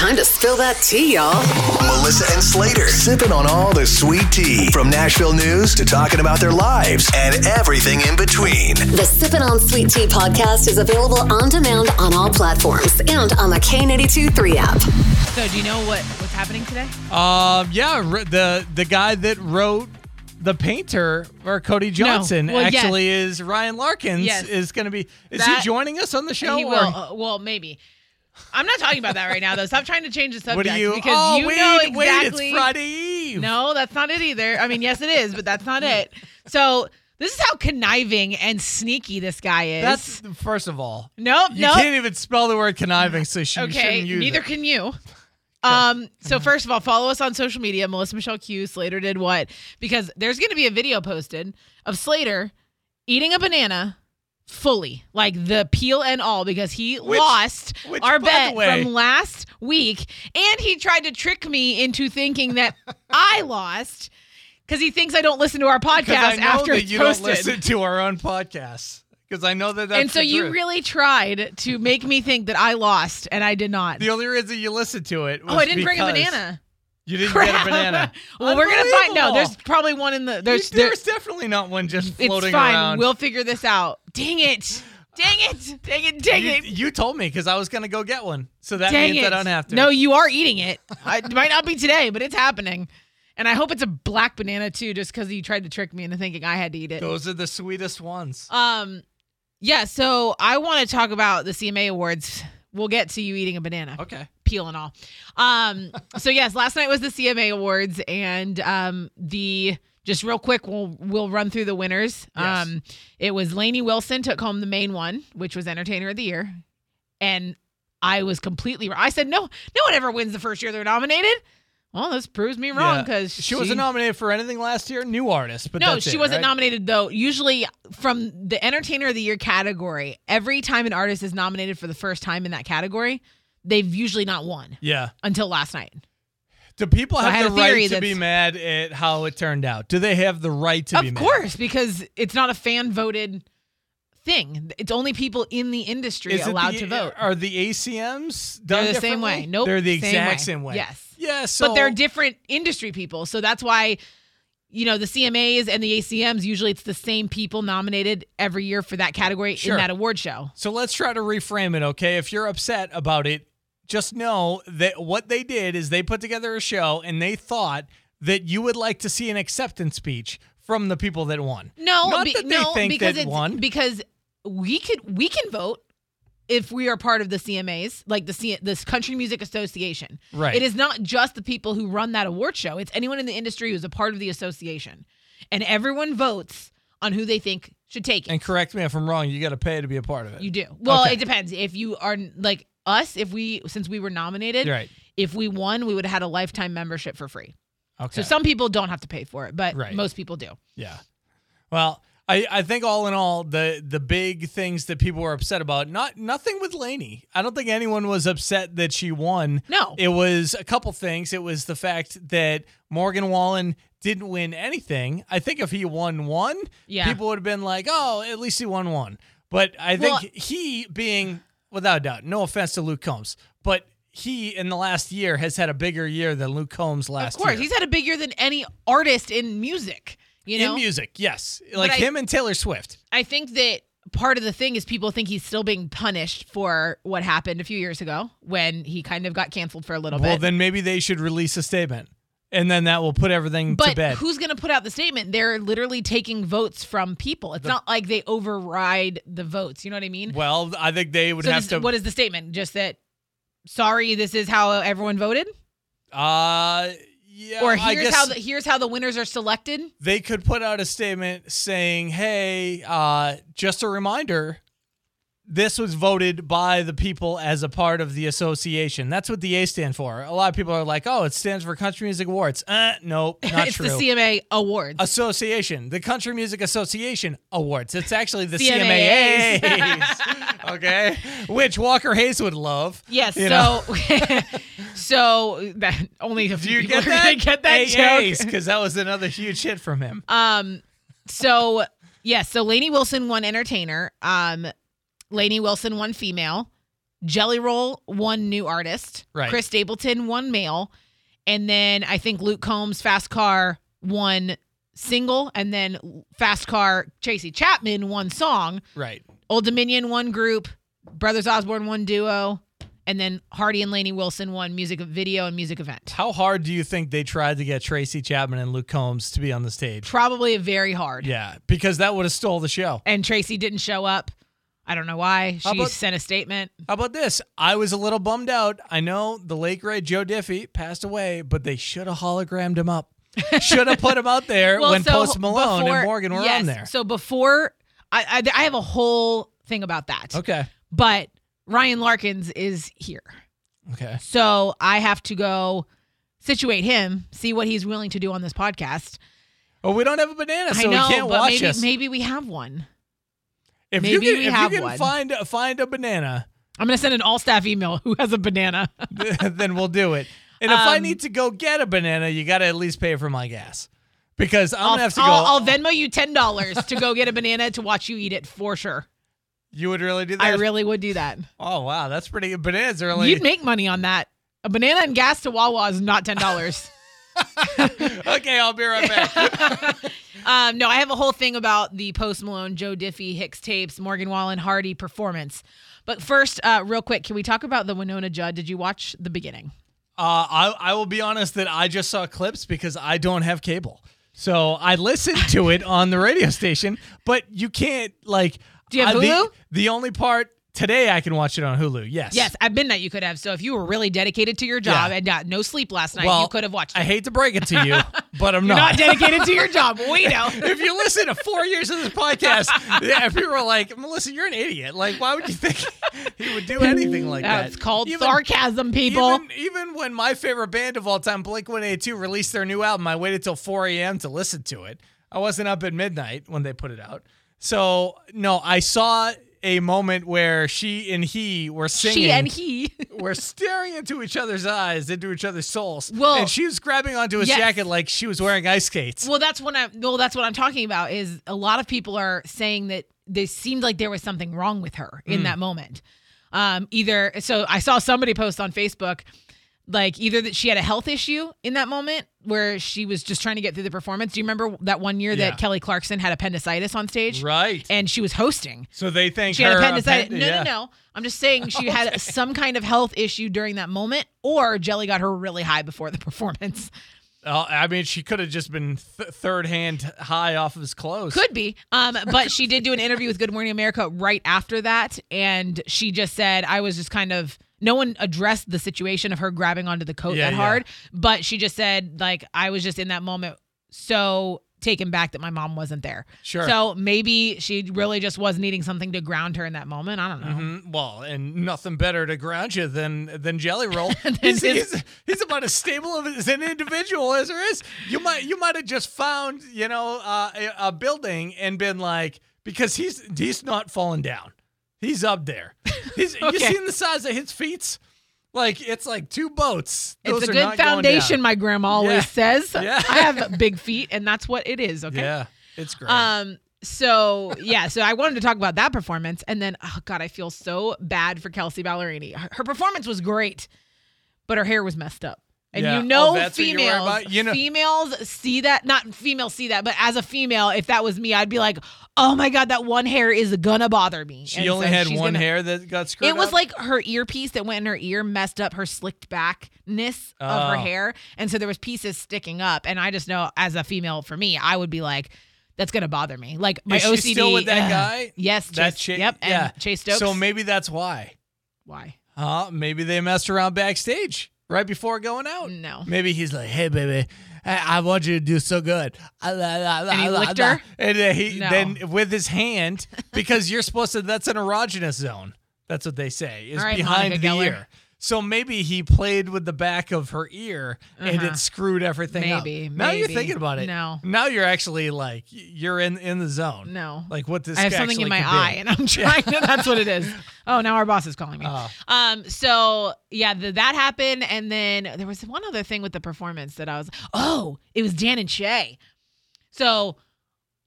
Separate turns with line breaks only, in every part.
Time to spill that tea, y'all.
Melissa and Slater sipping on all the sweet tea from Nashville news to talking about their lives and everything in between.
The Sippin' on Sweet Tea podcast is available on demand on all platforms and on the K82 3 app.
So, do you know what what's happening today?
Um, yeah, the the guy that wrote the painter or Cody Johnson
Well, yes.
actually is Ryan Larkins
Yes.
is going to be. Is
That-
he joining us on the show?
he
or-
will. Uh, well, maybe. I'm not talking about that right now, though. Stop trying to change the subject
what do you?
because
oh,
you
wait,
know
wait,
exactly.
it's Friday Eve.
No, that's not it either. I mean, yes, it is, but that's not it. So this is how conniving and sneaky this guy is.
That's first of all.
nope,
You
nope.
can't even spell the word conniving, so she
okay,
shouldn't use
neither
it.
can you. Um, so first of all, follow us on social media. Melissa Michelle Q, Slater did what? Because there's going to be a video posted of Slater eating a banana fully, like the peel and all, because he
Which-
lost
which,
our bet
way-
from last week, and he tried to trick me into thinking that I lost because he thinks I don't listen to our podcast after
you
posted.
don't listen to our own podcasts. Because I know that that's
and so you
truth.
really tried to make me think that I lost, and I did not.
The only reason you listened to it. Was
oh, I didn't bring a banana.
You didn't
Crap.
get a banana.
well, we're gonna find. No, there's probably one in the. There's.
There's,
there-
definitely not one just floating it's
fine.
around.
We'll figure this out. Dang it! Dang it! Dang it! Dang
you,
it!
you told me because I was gonna go get one, so that
Dang
means
it!
I don't have to.
No, you are eating it. I, it might not be today, but it's happening. And I hope it's a black banana too, just because you tried to trick me into thinking I had to eat it.
those are the sweetest ones.
Um, yeah. So I want to talk about the CMA awards. We'll get to you eating a banana.
Okay.
Peel and all. Um, so yes, last night was the CMA Awards, and um, the just real quick, we'll we'll run through the winners.
Yes.
Um, it was Lainey Wilson took home the main one, which was Entertainer of the Year, and I was completely wrong. I said no, no one ever wins the first year they're nominated. Well, this proves me wrong
Yeah.
because
she, wasn't nominated for anything last year. New artist, but
no, she
it,
wasn't
right?
nominated though. Usually, from the Entertainer of the Year category, every time an artist is nominated for the first time in that category, they've usually not won
Yeah.
until last night.
Do people
So
have the right to be mad at how it turned out? Do they have the right to be mad?
Of course, because it's not a fan voted thing. It's only people in the industry
Is
allowed
the-
to vote.
Are the ACMs
They're the same way. Nope.
They're the
same
exact
way.
same way.
Yes.
Yeah. So
but they're different industry people. So that's why, you know, the CMAs and the ACMs, usually it's the same people nominated every year for that category
Sure.
in that award show.
So let's try to reframe it, okay? If you're upset about it, just know that what they did is they put together a show and they thought that you would like to see an acceptance speech from the people that won.
No,
Not
be-
that they
no,
think
because
that
it's
won.
because we could we can vote if we are part of the CMAs, like the C, this Country Music Association.
Right.
It is not just the people who run that award show; it's anyone in the industry who's a part of the association, and everyone votes on who they think should take it.
And correct me if I'm wrong, you got to pay to be a part of it.
you do well.
Okay.
It depends. If you are like us, if we since we were nominated,
Right.
if we won, we would have had a lifetime membership for free.
Okay.
So some people don't have to pay for it, but
Right.
most people do.
Yeah. Well, I, I think all in all, the the big things that people were upset about, not nothing with Lainey. I don't think anyone was upset that she won.
No.
It was a couple things. It was the fact that Morgan Wallen didn't win anything. I think if he won one,
Yeah.
people would have been like, oh, at least he won one. But I think
Well-
he being, without a doubt, no offense to Luke Combs, but he in the last year has had a bigger year than Luke Combs last
Of course,
year.
he's had a bigger year than any artist in music. You know,
in music, yes. Like
I-
him and Taylor Swift.
I think that part of the thing is people think he's still being punished for what happened a few years ago when he kind of got canceled for a little
Well,
bit.
Well, then maybe they should release a statement, and then that will put everything to bed.
but who's going to put out the statement? They're literally taking votes from people. It's not like they override the votes. You know what I mean?
well, I think they would
so
have
this-
to.
what is the statement? Just that, sorry, this is how everyone voted,
uh, yeah.
or here's how the, here's how the winners are selected.
they could put out a statement saying, "Hey, uh, just a reminder this was voted by the people as a part of the association. That's what the A stand for. A lot of people are like, "Oh, it stands for Country Music Awards." Uh, no, not
it's
true.
the CMA Awards.
Association, the Country Music Association Awards. It's actually the
CMAs.
CMAs. okay, which Walker Hayes would love.
yes.
you know?
So, so that only a few people
get that?
get that joke.
Because that was another huge hit from him.
Um, so yes, so Lainey Wilson won entertainer. Um, Lainey Wilson one female. Jelly Roll won new artist.
Right.
Chris Stapleton one male, and then I think Luke Combs Fast Car one single, and then Fast Car Tracy Chapman one song.
right.
Old Dominion one group. Brothers Osborne one duo. And then Hardy and Lainey Wilson won music video and music event.
How hard do you think they tried to get Tracy Chapman and Luke Combs to be on the stage?
Probably very hard.
Yeah, because that would have stole the show.
and Tracy didn't show up. I don't know why. She
about-
sent a statement.
How about this? I was a little bummed out. I know the late great Joe Diffie passed away, but they should have hologrammed him up. should have put him out there when
so
Post Malone
before-
and Morgan were
yes,
on there.
So before, I, I I have a whole thing about that.
Okay.
But Ryan Larkins is here,
Okay.
so I have to go situate him, see what he's willing to do on this podcast.
Well, we don't have a banana, so
I know,
we can't watch
maybe
us.
maybe we have one.
If
maybe
you can,
we
if
have
you can
one.
find find a banana,
I'm gonna send an all staff email. Who has a banana?
then we'll do it. And if I
Um,
need to go get a banana, you got to at least pay for my gas. Because I'm
I'll,
gonna have to
I'll,
go.
I'll Venmo you ten dollars to go get a banana to watch you eat it for sure.
you would really do that?
I really would do that.
Oh wow, that's pretty. Bananas are only
You'd make money on that. A banana and gas to Wawa is not ten dollars.
okay. I'll be right back.
um, no, I have a whole thing about the Post Malone, Joe Diffie, Hixtapes, Morgan Wallen, Hardy performance. But first, uh, real quick, can we talk about the Wynonna Judd? Did you watch the beginning?
Uh, I I will be honest that I just saw clips because I don't have cable, so I listened to it on the radio station. But you can't like.
Do you have
uh, the-
Hulu?
The, only part today I can watch it on Hulu. Yes.
Yes, at midnight you could have. So if you were really dedicated to your job
Yeah.
and got no sleep last night,
Well,
you could have watched it.
I hate to break it to you, but I'm
You're
not.
not dedicated to your job. We know.
if you listen to four years of this podcast, yeah, if you were like, Melissa, you're an idiot. Like, why would you think he would do anything like that?
It's called
Even-
sarcasm, people.
Even, even when my favorite band of all time, Blink 182, released their new album, I waited till 4 a.m. to listen to it. I wasn't up at midnight when they put it out. So, no, I saw a moment where she and he were singing.
she and he.
were staring into each other's eyes, into each other's souls.
Well-
and she was grabbing onto his
Yes.
jacket like she was wearing ice skates.
Well, that's what I'm. Well, that's what I'm talking about. Is a lot of people are saying that they seemed like there was something wrong with her in that moment. Um, either so I saw somebody post on Facebook, like either that she had a health issue in that moment where she was just trying to get through the performance. Do you remember that one year
Yeah.
that Kelly Clarkson had appendicitis on stage?
right.
And she was hosting.
so they think
She had appendicitis.
append-
no,
yeah.
no, no. I'm just saying she had some kind of health issue during that moment, or Jelly got her really high before the performance.
Uh, I mean, she could have just been th- third hand high off of his clothes.
Could be. Um, but she did do an interview with Good Morning America right after that. And she just said, I was just kind of, no one addressed the situation of her grabbing onto the coat
Yeah,
that
yeah.
hard. But she just said, like, I was just in that moment so taken back that my mom wasn't there.
Sure.
So maybe she really just was needing something to ground her in that moment. I don't know.
Mhm. Well, and nothing better to ground you than than Jelly Roll. he's, he's, he's about as stable as an individual as there is. You might you might have just found you know uh, a, a building and been like because he's he's not falling down. He's up there. He's you seen the size of his feet? Like it's like two boats. Those
It's a good foundation, my grandma always
Yeah.
says.
Yeah.
I have big feet, and that's what it is. Okay.
Yeah, it's great.
Um. So yeah. So I wanted to talk about that performance, and then oh god, I feel so bad for Kelsea Ballerini. Her, her performance was great, but her hair was messed up. And
Yeah.
you oh, know,
Oh, that's you're
females.
You know-
females see that. Not females see that, but as a female, if that was me, I'd be like, "Oh my god, that one hair is gonna bother me."
she
And
only
so
had one
gonna-
hair that got screwed
it was
up?
like her earpiece that went in her ear messed up her slicked backness of her
Oh.
hair. And so there was pieces sticking up. And I just know as a female, for me, I would be like, that's gonna bother me. Like my
Is
OCD.
she still with that
ugh.
guy?
Yes,
that
Chase. Yep. And
yeah.
Chase Stokes.
So maybe that's why.
why?
Huh? Maybe they messed around backstage. Right before going out?
No.
Maybe he's like, "Hey, baby, I, I want you to do so good." Ah, and
he licked her?
And then he
No.
then with his hand because you're supposed to. That's an erogenous zone. That's what they say is
All right,
behind
Monica
the
Geller.
ear. So maybe he played with the back of her ear and
Uh-huh.
it screwed everything up.
Maybe,
Now you're thinking about it.
No.
Now you're actually like you're in in the zone.
No.
Like what this
I have something in my eye, and I'm trying to. That's what it is. Oh, now our boss is calling me.
Oh.
Um. So yeah, the, that happened, and then there was one other thing with the performance that I was. Oh, it was Dan and Shay. So,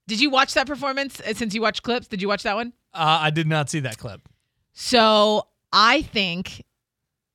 did you watch that performance? Uh, Since you watched clips, did you watch that one?
Uh, I did not see that clip.
So I think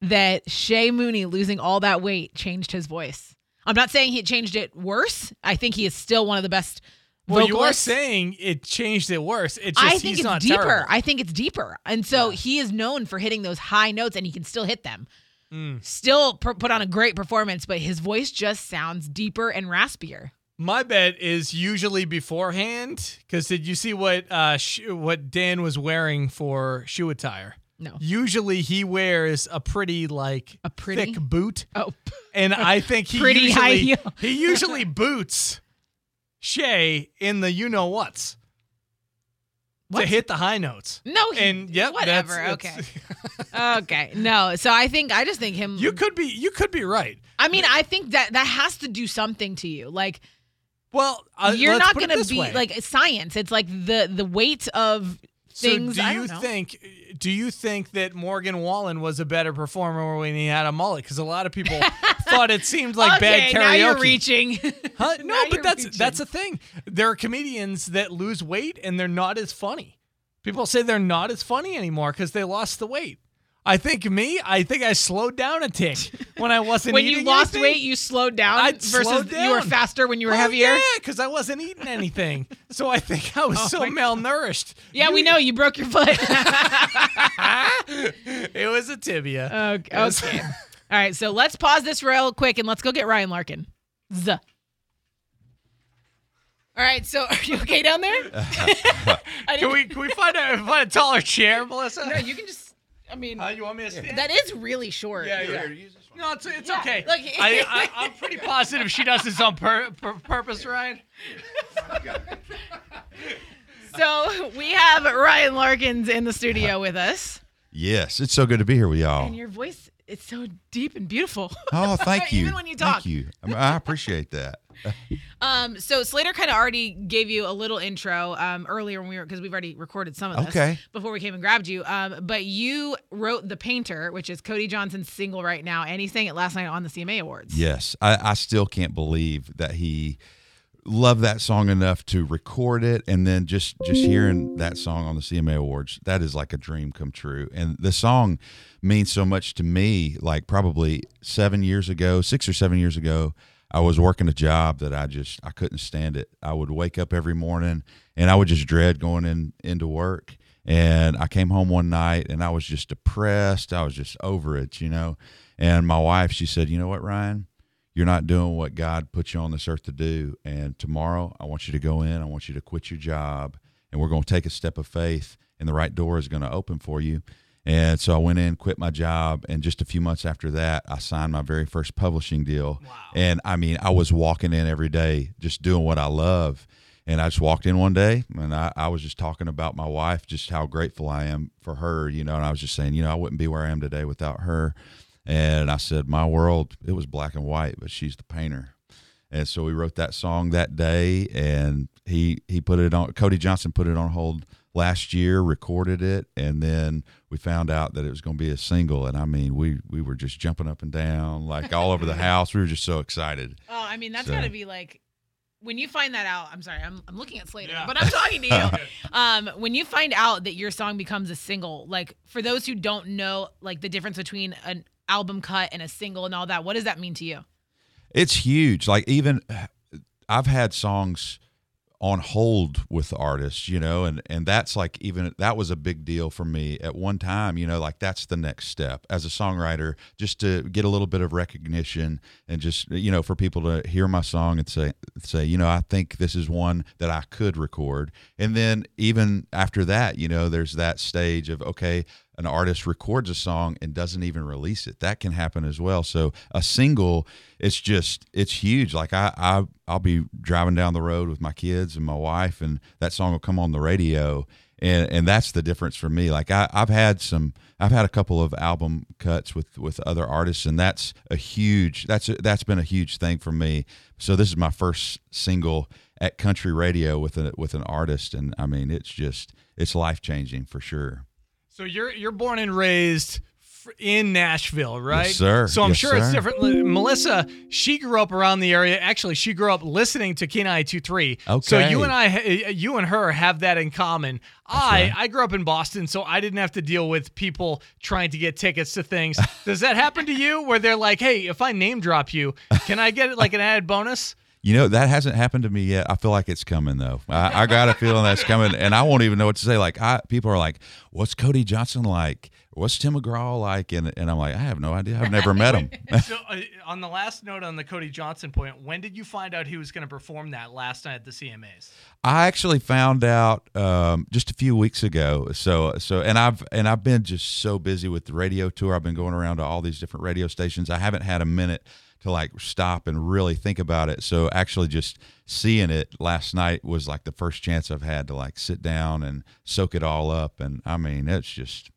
that Shay Mooney losing all that weight changed his voice. I'm not saying he changed it worse. I think he is still one of the best.
Well, you are saying it changed it worse. It's just
I
he's
think it's
not
deeper.
terrible.
I think it's deeper, and so
Yeah.
he is known for hitting those high notes, and he can still hit them.
Mm.
Still pr- put on a great performance, but his voice just sounds deeper and raspier.
My bet is usually beforehand. Because did you see what uh, sh- what Dan was wearing for shoe attire?
No.
Usually he wears a pretty like
A pretty?
thick boot,
Oh,
and I think he
Pretty
usually
high heel.
he usually boots Shay in the you know what's
What?
to hit the high notes.
no. he-
And yep,
whatever.
that's-
okay.
that's-
okay. No. So I think I just think him.
you could be you could be right.
I mean, I think that that has to do something to you. Like
Well, uh,
you're not going to be
way.
like science. It's like the the weight of things.
So do
I
you think? Do you think that Morgan Wallen was a better performer when he had a mullet? Because a lot of people thought it seemed like
okay,
bad karaoke.
now you're reaching.
Huh? No,
Now
but that's
reaching.
that's a thing. There are comedians that lose weight and they're not as funny. People say they're not as funny anymore because they lost the weight. I think me, I think I slowed down a tick when I wasn't
when you lost
anything.
weight, you slowed down
I'd
versus
slowed
you were faster when you were
Oh,
heavier.
Yeah, because I wasn't eating anything. so I think I was
Oh
so
my
malnourished.
Yeah, we know you broke your foot.
it was a tibia.
okay. okay. All right, so let's pause this real quick and let's go get Ryan Larkin. Z. All right, so are you okay down there? I
Can we can we find a find a taller chair, Melissa?
No, you can just. I mean,
Uh, you want me to stand?
that is really short.
yeah, yeah. No, it's, it's
Yeah,
okay.
look-
I, I, I'm pretty positive she does this on pur- pur- purpose, Ryan.
So we have Ryan Larkins in the studio with us,
Yes, it's so good to be here with y'all.
and your voice it's so deep and beautiful.
Oh, thank you.
Even when you talk.
Thank you. I, mean, I appreciate that.
Um, so Slater kind of already gave you a little intro um, earlier when we were because we've already recorded some of this
Okay.
before we came and grabbed you. Um, but you wrote "The Painter," which is Cody Johnson's single right now, and he sang it last night on the CMA Awards.
Yes, I, I still can't believe that he loved that song enough to record it, and then just just hearing that song on the CMA Awards, that is like a dream come true. And the song means so much to me. Like probably seven years ago, six or seven years ago, I was working a job that I just I couldn't stand it. I would wake up every morning and I would just dread going in into work. And I came home one night and I was just depressed. I was just over it, you know. And my wife, she said, "You know what, Ryan? You're not doing what God put you on this earth to do. And tomorrow, I want you to go in. I want you to quit your job, and we're going to take a step of faith, and the right door is going to open for you." And so I went in, quit my job, and just a few months after that, I signed my very first publishing deal. And I mean, I was walking in every day, just doing what I love. And I just walked in one day and I, I was just talking about my wife, just how grateful I am for her, you know, and I was just saying, you know, I wouldn't be where I am today without her. And I said, my world, it was black and white, but she's the painter. And so we wrote that song that day and he, he put it on, Cody Johnson put it on hold last year, recorded it. And then we found out that it was going to be a single. And I mean, we, we were just jumping up and down, like all over the house. We were just so excited.
Oh, I mean that's
So-
got to be like when you find that out. I'm sorry, I'm I'm looking at Slater,
Yeah.
but I'm talking to you. um, when you find out that your song becomes a single, like for those who don't know, like the difference between an album cut and a single and all that, what does that mean to you?
It's huge. Like even I've had songs on hold with artists, you know, and and that's like even that was a big deal for me at one time, you know, like that's the next step as a songwriter just to get a little bit of recognition and just you know for people to hear my song and say say, you know, I think this is one that I could record. And then even after that, you know, there's that stage of okay, an artist records a song and doesn't even release it. That can happen as well. So a single, it's just it's huge. Like I, I I'll be driving down the road with my kids and my wife, and that song will come on the radio, and and that's the difference for me. Like I, I've had some, I've had a couple of album cuts with with other artists, and that's a huge that's a, that's been a huge thing for me. So this is my first single at country radio with a with an artist, and I mean it's just it's life changing for sure.
So you're you're born and raised in Nashville, right?
Yes, sir.
So I'm
Yes,
sure it's different. Melissa, she grew up around the area. Actually, she grew up listening to K923. So
Okay.
So you and I, you and her, have that in common. I
right.
I grew up in Boston, so I didn't have to deal with people trying to get tickets to things. Does that happen to you, where they're like, "Hey, if I name drop you, can I get like an added bonus?"
You know that hasn't happened to me yet. I feel like it's coming though. I, I got a feeling that's coming, and I won't even know what to say. Like I, people are like, "What's Cody Johnson like? What's Tim McGraw like?" And and I'm like, I have no idea. I've never met him.
so uh, on the last note on the Cody Johnson point, when did you find out he was going to perform that last night at the CMAs?
I actually found out um, just a few weeks ago. So so and I've and I've been just so busy with the radio tour. I've been going around to all these different radio stations. I haven't had a minute to like stop and really think about it. So actually just seeing it last night was like the first chance I've had to like sit down and soak it all up and I mean, it's just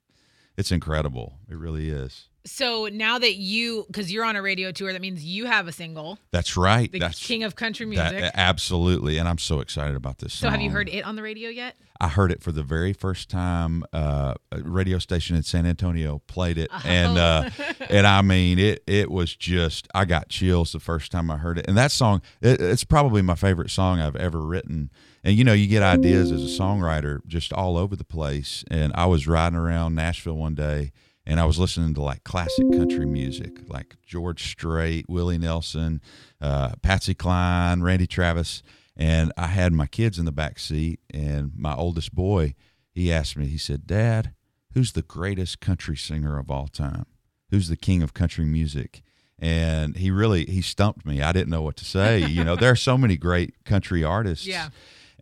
it's incredible. It really is.
So now that you, because you're on a radio tour, that means you have a single,
That's right.
the
That's
King of Country
that-
Music.
absolutely. And I'm so excited about this song.
so
song.
have you heard it on the radio yet?
I heard it for the very first time. Uh, a radio station in San Antonio played it, and uh, and I mean it. It was just I got chills the first time I heard it. And that song, it, it's probably my favorite song I've ever written. And you know, you get ideas as a songwriter just all over the place. And I was riding around Nashville one day, and I was listening to like classic country music, like George Strait, Willie Nelson, uh, Patsy Cline, Randy Travis and I had my kids in the back seat, and my oldest boy, he asked me, he said, "Dad, who's the greatest country singer of all time? Who's the king of country music?" And he really he stumped me. I didn't know what to say. You know, there are so many great country artists.
Yeah.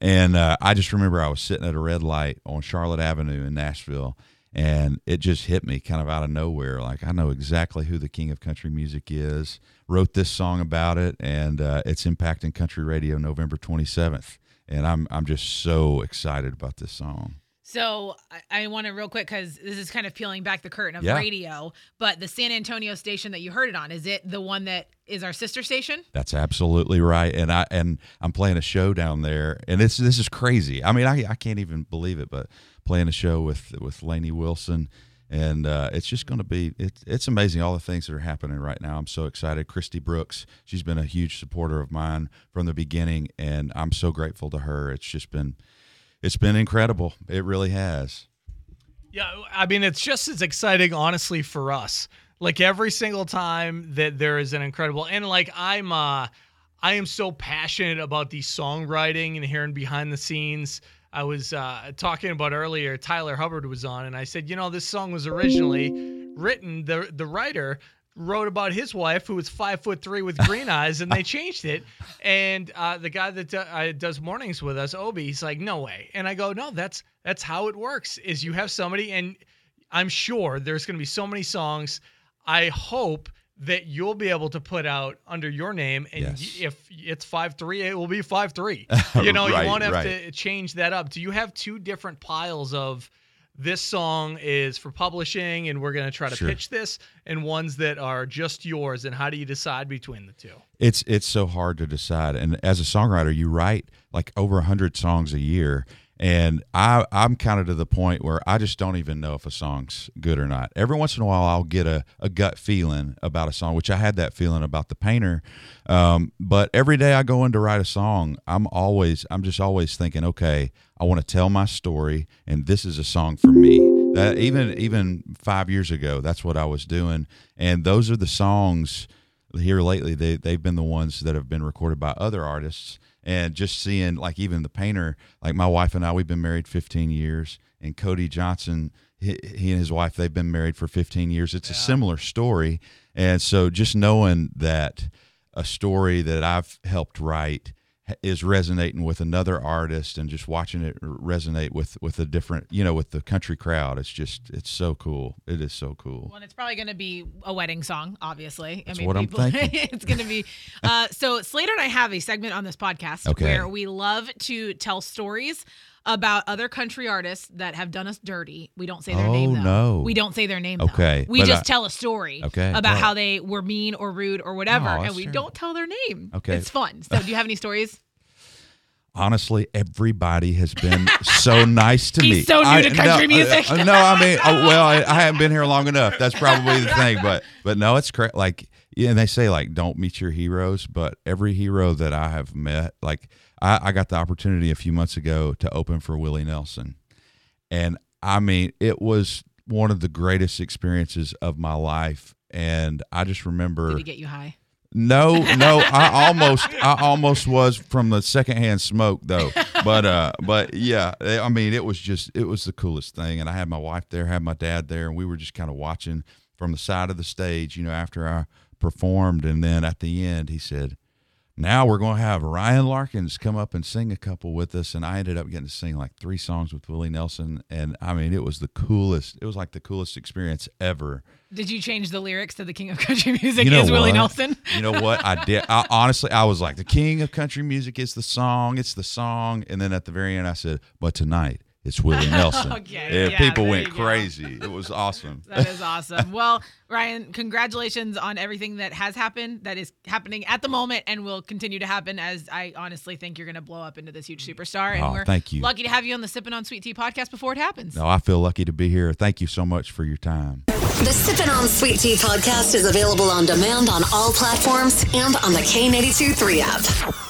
And uh, I just remember I was sitting at a red light on Charlotte Avenue in Nashville, and it just hit me kind of out of nowhere. Like I know exactly who the king of country music is. Wrote this song about it, and uh, it's impacting country radio November 27th. And I'm I'm just so excited about this song.
So I, I want to real quick because this is kind of peeling back the curtain of
Yeah.
radio. But the San Antonio station that you heard it on is it the one that is our sister station?
That's absolutely right. And I and I'm playing a show down there, and it's this is crazy. I mean, I I can't even believe it, but playing a show with with Lainey Wilson, and uh, it's just going to be it's it's amazing all the things that are happening right now. I'm so excited. Christy Brooks, she's been a huge supporter of mine from the beginning, and I'm so grateful to her. It's just been it's been incredible. It really has.
Yeah, I mean, it's just as exciting, honestly, for us. Like every single time that there is an incredible, and like I'm, uh, I am so passionate about the songwriting and hearing behind the scenes. I was uh, talking about earlier. Tyler Hubbard was on, and I said, you know, this song was originally written. the The writer wrote about his wife who was five foot three with green eyes, and they changed it. And uh, the guy that do, uh, does mornings with us, Obi, he's like, no way. And I go, no, that's that's how it works. Is you have somebody, and I'm sure there's going to be so many songs. I hope that you'll be able to put out under your name, and
Yes.
y- if it's five three, it will be five three. You know,
Right,
you won't have
right.
to change that up. Do you have two different piles of? This song is for publishing, and we're going to try to
Sure.
pitch this, and ones that are just yours. And how do you decide between the two?
it's it's so hard to decide and as a songwriter you write like over 100 songs a year and I, I'm kind of to the point where I just don't even know if a song's good or not. Every once in a while, I'll get a, a gut feeling about a song, which I had that feeling about The Painter. Um, but every day I go in to write a song, I'm always, I'm just always thinking, okay, I want to tell my story, and this is a song for me. That even even five years ago, that's what I was doing, and those are the songs here lately they they've been the ones that have been recorded by other artists. And just seeing like even the painter like my wife and I we've been married 15 years. And Cody Johnson he, he and his wife they've been married for 15 years. It's a similar story. And so just knowing that a story that I've helped write is resonating with another artist and just watching it resonate with with a different you know with the country crowd it's just it's so cool it is so cool
Well, and it's probably going to be a wedding song, obviously.
That's what I'm thinking.
it's going to be. Uh, so Slater and I have a segment on this podcast
Okay.
where we love to tell stories about other country artists that have done us dirty. We don't say their
Oh,
name though.
no.
We don't say their name. though.
Okay,
We
but,
just
uh,
tell a story.
okay,
About how they were mean or rude or whatever,
Oh,
and we
terrible.
don't tell their name.
Okay.
It's fun. So do you have any stories?
honestly everybody has been so nice to
He's
me
so new
I-
to country
no,
music.
uh, no i mean uh, well I, I haven't been here long enough that's probably the thing but but no it's correct like yeah, and they say like don't meet your heroes but every hero that i have met like I, I got the opportunity a few months ago to open for willie nelson and I mean, it was one of the greatest experiences of my life. And I just remember
Did he get you high?
no, no, I almost, I almost was from the secondhand smoke though. But, uh, but yeah, I mean, it was just, it was the coolest thing. And I had my wife there, had my dad there, and we were just kind of watching from the side of the stage, you know, after I performed. And then at the end, he said, now we're going to have Ryan Larkins come up and sing a couple with us. And I ended up getting to sing like three songs with Willie Nelson. And I mean, it was the coolest, it was like the coolest experience ever.
Did you change the lyrics to the King of Country Music
You know
is Willie? Nelson?
You know what? I did. I, honestly, I was like, the king of country music is the song. It's the song. And then at the very end, I said, but tonight it's Willie Nelson.
Okay,
And
yeah,
people went
you go.
crazy. It was awesome.
That is awesome. Well, Ryan, congratulations on everything that has happened, that is happening at the moment, and will continue to happen. As I honestly think you're going to blow up into this huge superstar. And
Oh,
we're
thank you.
lucky to have you on the Sipping on Sweet Tea podcast before it happens.
No, I feel lucky to be here. Thank you so much for your time.
The Sippin' on Sweet Tea podcast is available on demand on all platforms and on the K82 3 app.